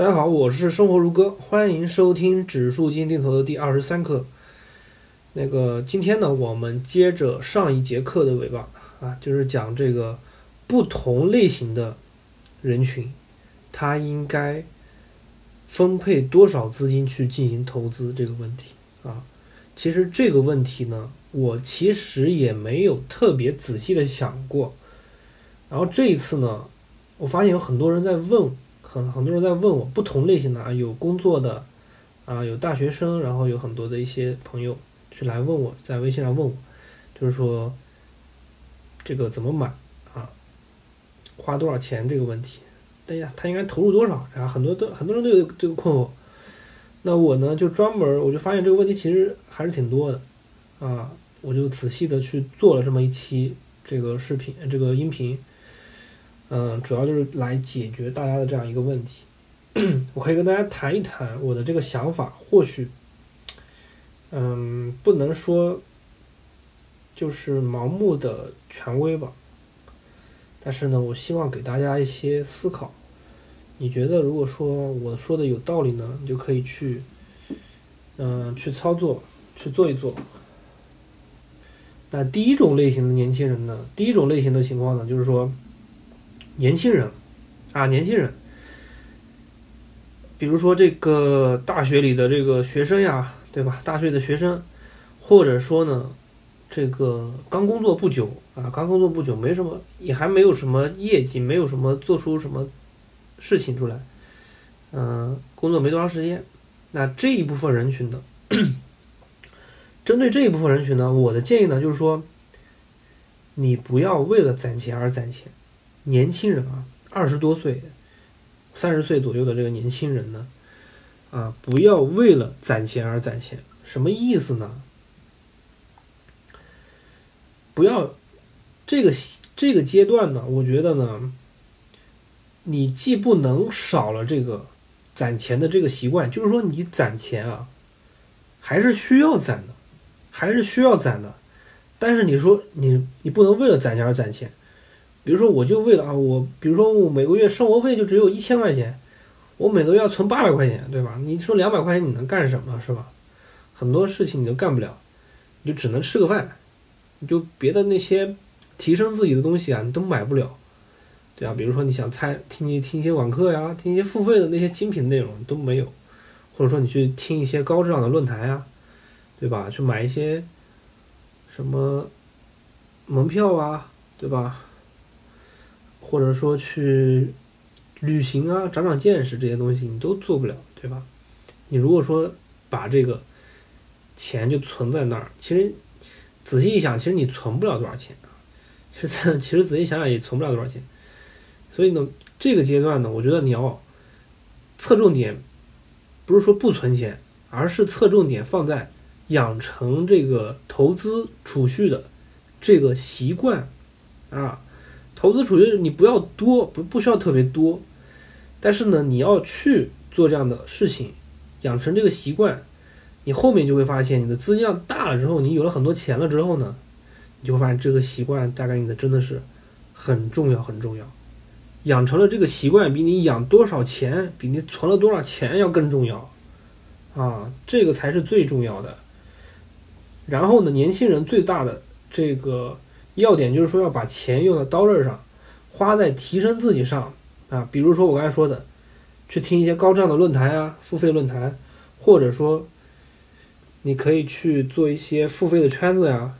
大家好，我是生活如歌，欢迎收听指数基金定投的第二十三课。那个今天呢，我们接着上一节课的尾巴啊，就是讲这个不同类型的人群，他应该分配多少资金去进行投资这个问题啊。其实这个问题呢，我其实也没有特别仔细的想过。然后这一次呢，我发现有很多人在问。很很多人在问我不同类型的啊，有工作的，啊有大学生，然后有很多的一些朋友去来问我，在微信上问我，就是说这个怎么买啊，花多少钱这个问题，大家他应该投入多少？然后很多都很多人都有这个困惑。那我呢就专门我就发现这个问题其实还是挺多的啊，我就仔细的去做了这么一期这个视频这个音频。嗯，主要就是来解决大家的这样一个问题。我可以跟大家谈一谈我的这个想法，或许，嗯，不能说就是盲目的权威吧。但是呢，我希望给大家一些思考。你觉得如果说我说的有道理呢，你就可以去，嗯，去操作，去做一做。那第一种类型的年轻人呢，第一种类型的情况呢，就是说。年轻人，啊，年轻人，比如说这个大学里的这个学生呀，对吧？大学的学生，或者说呢，这个刚工作不久啊，刚工作不久，没什么，也还没有什么业绩，没有什么做出什么事情出来，嗯，工作没多长时间，那这一部分人群呢，针对这一部分人群呢，我的建议呢，就是说，你不要为了攒钱而攒钱。年轻人啊，二十多岁、三十岁左右的这个年轻人呢，啊，不要为了攒钱而攒钱，什么意思呢？不要这个这个阶段呢，我觉得呢，你既不能少了这个攒钱的这个习惯，就是说你攒钱啊，还是需要攒的，还是需要攒的，但是你说你你不能为了攒钱而攒钱。比如说，我就为了啊，我比如说我每个月生活费就只有一千块钱，我每个月要存八百块钱，对吧？你说两百块钱你能干什么，是吧？很多事情你都干不了，你就只能吃个饭，你就别的那些提升自己的东西啊，你都买不了，对啊。比如说你想参听你听一些网课呀，听一些付费的那些精品内容都没有，或者说你去听一些高质量的论坛呀，对吧？去买一些什么门票啊，对吧？或者说去旅行啊，长长见识这些东西你都做不了，对吧？你如果说把这个钱就存在那儿，其实仔细一想，其实你存不了多少钱啊。其实其实仔细想想也存不了多少钱。所以呢，这个阶段呢，我觉得你要侧重点，不是说不存钱，而是侧重点放在养成这个投资储蓄的这个习惯啊。投资储蓄你不要多，不不需要特别多，但是呢，你要去做这样的事情，养成这个习惯，你后面就会发现，你的资金量大了之后，你有了很多钱了之后呢，你就会发现这个习惯大概你的真的是很重要很重要，养成了这个习惯，比你养多少钱，比你存了多少钱要更重要，啊，这个才是最重要的。然后呢，年轻人最大的这个。要点就是说要把钱用在刀刃上，花在提升自己上啊。比如说我刚才说的，去听一些高质量的论坛啊，付费论坛，或者说你可以去做一些付费的圈子呀，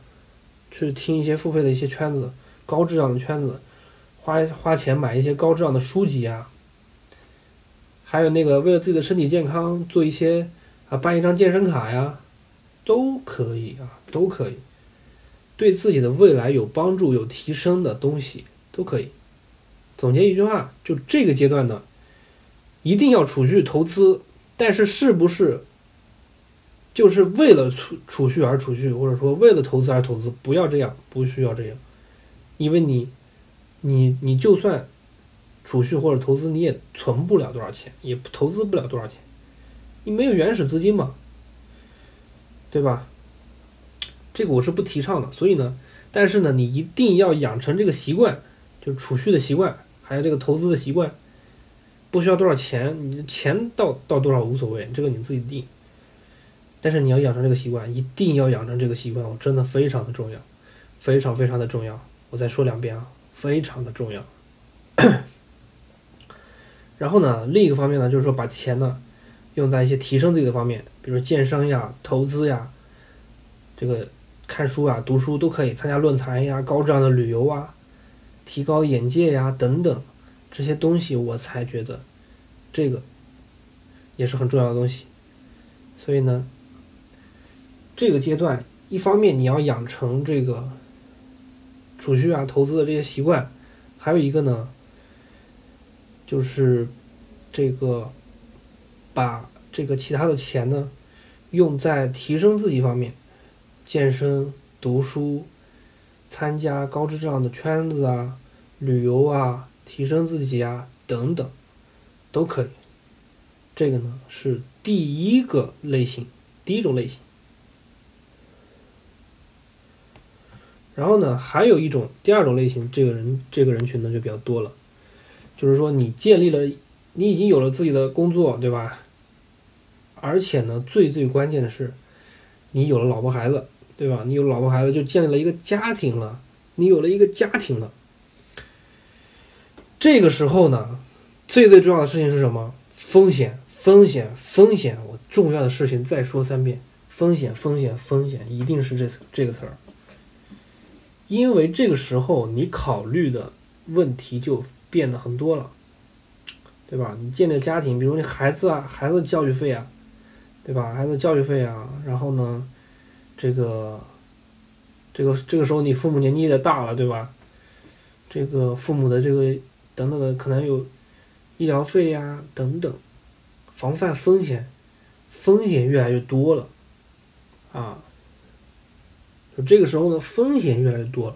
去听一些付费的一些圈子，高质量的圈子，花花钱买一些高质量的书籍啊，还有那个为了自己的身体健康做一些啊，办一张健身卡呀，都可以啊，都可以。对自己的未来有帮助、有提升的东西都可以。总结一句话，就这个阶段呢，一定要储蓄投资，但是是不是就是为了储储蓄而储蓄，或者说为了投资而投资？不要这样，不需要这样，因为你，你你就算储蓄或者投资，你也存不了多少钱，也投资不了多少钱，你没有原始资金嘛，对吧？这个我是不提倡的，所以呢，但是呢，你一定要养成这个习惯，就是储蓄的习惯，还有这个投资的习惯。不需要多少钱，你钱到到多少无所谓，这个你自己定。但是你要养成这个习惯，一定要养成这个习惯，我真的非常的重要，非常非常的重要。我再说两遍啊，非常的重要。然后呢，另一个方面呢，就是说把钱呢用在一些提升自己的方面，比如健身呀、投资呀、这个看书啊、读书都可以，参加论坛呀、高质量的旅游啊、提高眼界呀等等这些东西，我才觉得这个也是很重要的东西。所以呢，这个阶段一方面你要养成这个储蓄啊、投资的这些习惯，还有一个呢。就是这个，把这个其他的钱呢，用在提升自己方面，健身、读书、参加高质量的圈子啊、旅游啊、提升自己啊等等，都可以。这个呢是第一个类型，第一种类型。然后呢，还有一种第二种类型，这个人这个人群呢就比较多了。就是说，你建立了，你已经有了自己的工作，对吧？而且呢，最最关键的是，你有了老婆孩子，对吧？你有老婆孩子，就建立了一个家庭了，你有了一个家庭了。这个时候呢，最最重要的事情是什么？风险，风险，风险！我重要的事情再说三遍：风险，风险，风险！一定是这这个词儿，因为这个时候你考虑的问题就。变得很多了，对吧？你建立家庭，比如你孩子啊，孩子教育费啊，对吧？孩子教育费啊，然后呢，这个，这个这个时候你父母年纪也大了，对吧？这个父母的这个等等的，可能有医疗费呀等等，防范风险，风险越来越多了，啊，这个时候呢，风险越来越多了，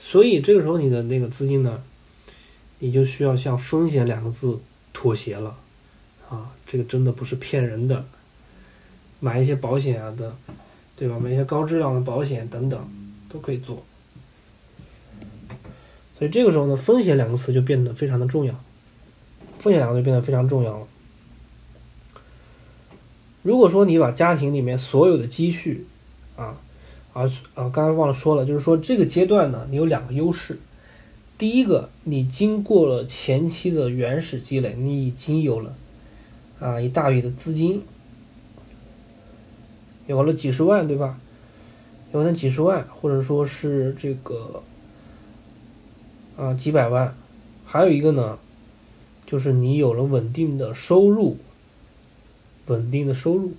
所以这个时候你的那个资金呢？你就需要向“风险”两个字妥协了，啊，这个真的不是骗人的。买一些保险啊的，对吧？买一些高质量的保险等等，都可以做。所以这个时候呢，“风险”两个词就变得非常的重要，“风险”两个字变得非常重要了。如果说你把家庭里面所有的积蓄，啊，啊啊，刚才忘了说了，就是说这个阶段呢，你有两个优势。第一个，你经过了前期的原始积累，你已经有了啊一大笔的资金，有了几十万，对吧？有了几十万，或者说是这个啊几百万。还有一个呢，就是你有了稳定的收入，稳定的收入，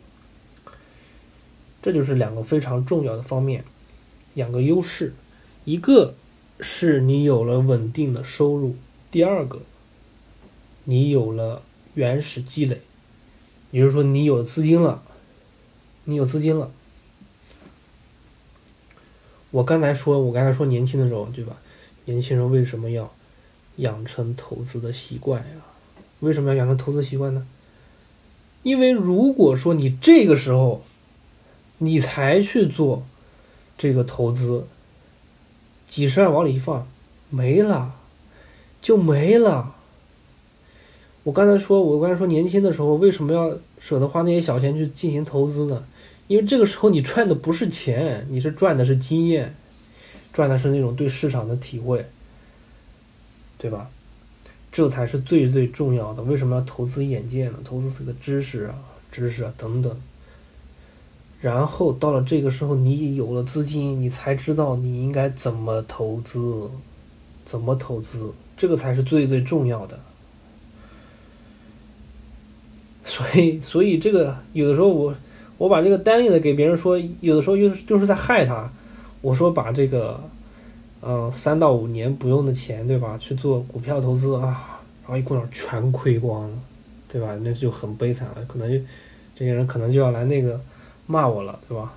这就是两个非常重要的方面，两个优势，一个。是你有了稳定的收入，第二个，你有了原始积累，也就是说你有了资金了，你有资金了。我刚才说，我刚才说年轻的时候，对吧？年轻人为什么要养成投资的习惯呀？为什么要养成投资习惯呢？因为如果说你这个时候你才去做这个投资，几十万往里一放，没了，就没了。我刚才说，我刚才说年轻的时候为什么要舍得花那些小钱去进行投资呢？因为这个时候你赚的不是钱，你是赚的是经验，赚的是那种对市场的体会，对吧？这才是最最重要的。为什么要投资眼界呢？投资自己的知识啊、知识啊等等。然后到了这个时候，你有了资金，你才知道你应该怎么投资，怎么投资，这个才是最最重要的。所以，所以这个有的时候我我把这个单例的给别人说，有的时候又是就是在害他。我说把这个，嗯，三到五年不用的钱，对吧？去做股票投资啊，然后一股脑全亏光了，对吧？那就很悲惨了，可能就这些人可能就要来那个。骂我了，对吧？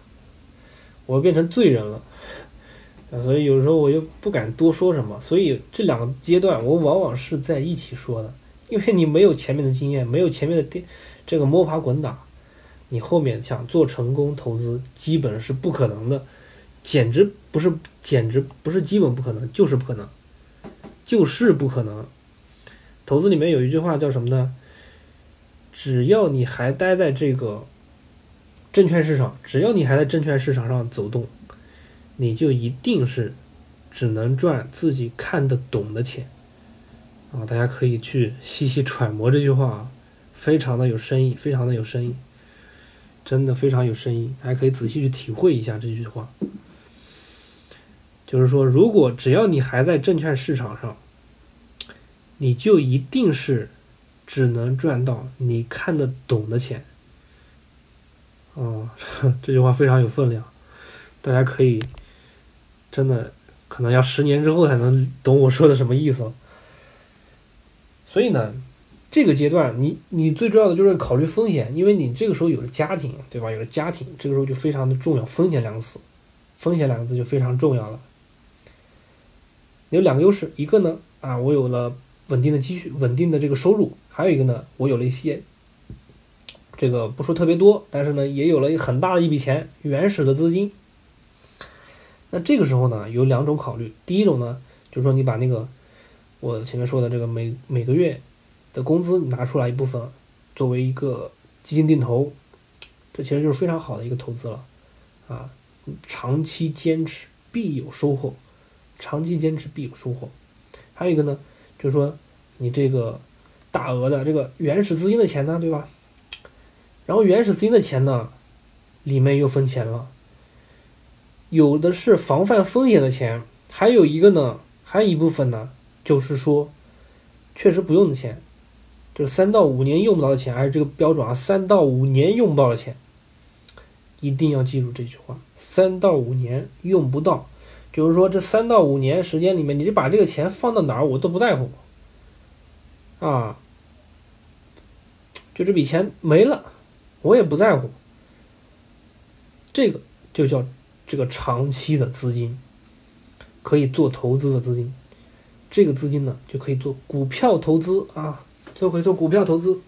我变成罪人了，所以有时候我又不敢多说什么。所以这两个阶段，我往往是在一起说的，因为你没有前面的经验，没有前面的电这个摸爬滚打，你后面想做成功投资，基本是不可能的，简直不是，简直不是基本不可能，就是不可能，就是不可能。投资里面有一句话叫什么呢？只要你还待在这个证券市场，只要你还在证券市场上走动，你就一定是只能赚自己看得懂的钱啊！大家可以去细细揣摩这句话啊，非常的有深意，非常的有深意，真的非常有深意，大家可以仔细去体会一下这句话。就是说，如果只要你还在证券市场上，你就一定是。只能赚到你看得懂的钱，哦，这句话非常有分量，大家可以真的可能要十年之后才能懂我说的什么意思。所以呢，这个阶段你你最重要的就是考虑风险，因为你这个时候有了家庭，对吧？有了家庭，这个时候就非常的重要，风险两个字，风险两个字就非常重要了。有两个优势，一个呢啊，我有了稳定的积蓄，稳定的这个收入。还有一个呢，我有了一些，这个不说特别多，但是呢，也有了很大的一笔钱，原始的资金。那这个时候呢，有两种考虑。第一种呢，就是说你把那个我前面说的这个每每个月的工资你拿出来一部分，作为一个基金定投，这其实就是非常好的一个投资了啊！长期坚持必有收获，长期坚持必有收获。还有一个呢，就是说你这个。大额的这个原始资金的钱呢，对吧？然后原始资金的钱呢，里面又分钱了，有的是防范风险的钱，还有一个呢，还有一部分呢，就是说确实不用的钱，就是三到五年用不到的钱，还是这个标准啊，三到五年用不到的钱，一定要记住这句话，三到五年用不到，就是说这三到五年时间里面，你就把这个钱放到哪儿，我都不在乎。啊，就这笔钱没了，我也不在乎。这个就叫这个长期的资金，可以做投资的资金。这个资金呢，就可以做股票投资啊，都可以做股票投资。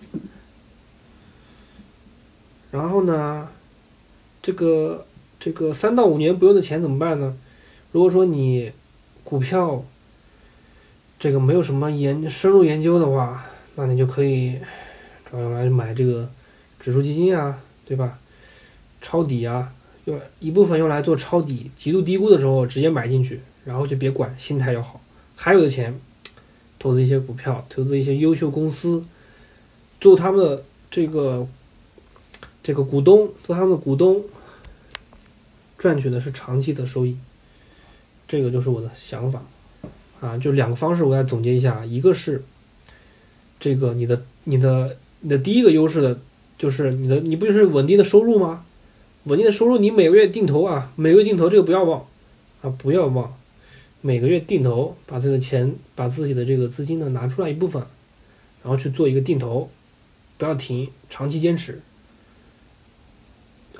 然后呢，这个这个三到五年不用的钱怎么办呢？如果说你股票。这个没有什么研深入研究的话，那你就可以主要用来买这个指数基金啊，对吧？抄底啊，用一部分用来做抄底，极度低估的时候直接买进去，然后就别管，心态要好。还有的钱投资一些股票，投资一些优秀公司，做他们的这个这个股东，做他们的股东，赚取的是长期的收益。这个就是我的想法。啊，就两个方式，我来总结一下。一个是这个你的、你的、你的第一个优势的，就是你的，你不就是稳定的收入吗？稳定的收入，你每个月定投啊，每个月定投这个不要忘啊，不要忘，每个月定投，把这个钱，把自己的这个资金呢拿出来一部分，然后去做一个定投，不要停，长期坚持。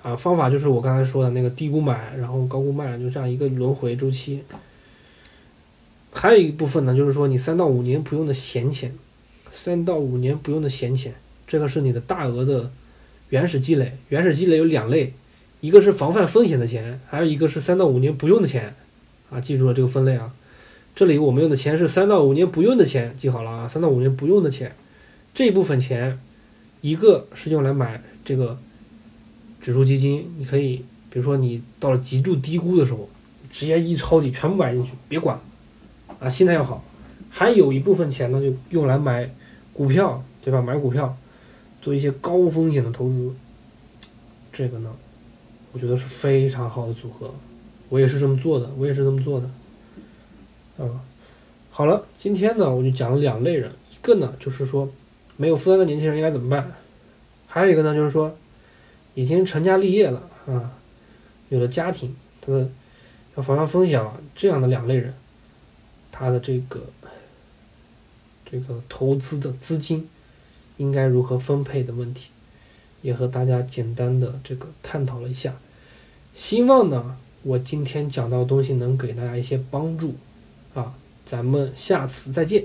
啊，方法就是我刚才说的那个低估买，然后高估卖，就这样一个轮回周期。还有一部分呢，就是说你三到五年不用的闲钱，三到五年不用的闲钱，这个是你的大额的原始积累。原始积累有两类，一个是防范风险的钱，还有一个是三到五年不用的钱。啊，记住了这个分类啊。这里我们用的钱是三到五年不用的钱，记好了啊，三到五年不用的钱。这部分钱，一个是用来买这个指数基金，你可以，比如说你到了极度低估的时候，直接一抄底全部买进去，别管。啊，心态要好，还有一部分钱呢，就用来买股票，对吧？买股票，做一些高风险的投资。这个呢，我觉得是非常好的组合，我也是这么做的，我也是这么做的。啊，好了，今天呢，我就讲了两类人，一个呢就是说没有负担的年轻人应该怎么办，还有一个呢就是说已经成家立业了啊，有了家庭，他的要防范风险了，这样的两类人。他的这个这个投资的资金应该如何分配的问题，也和大家简单的这个探讨了一下。希望呢，我今天讲到的东西能给大家一些帮助啊！咱们下次再见。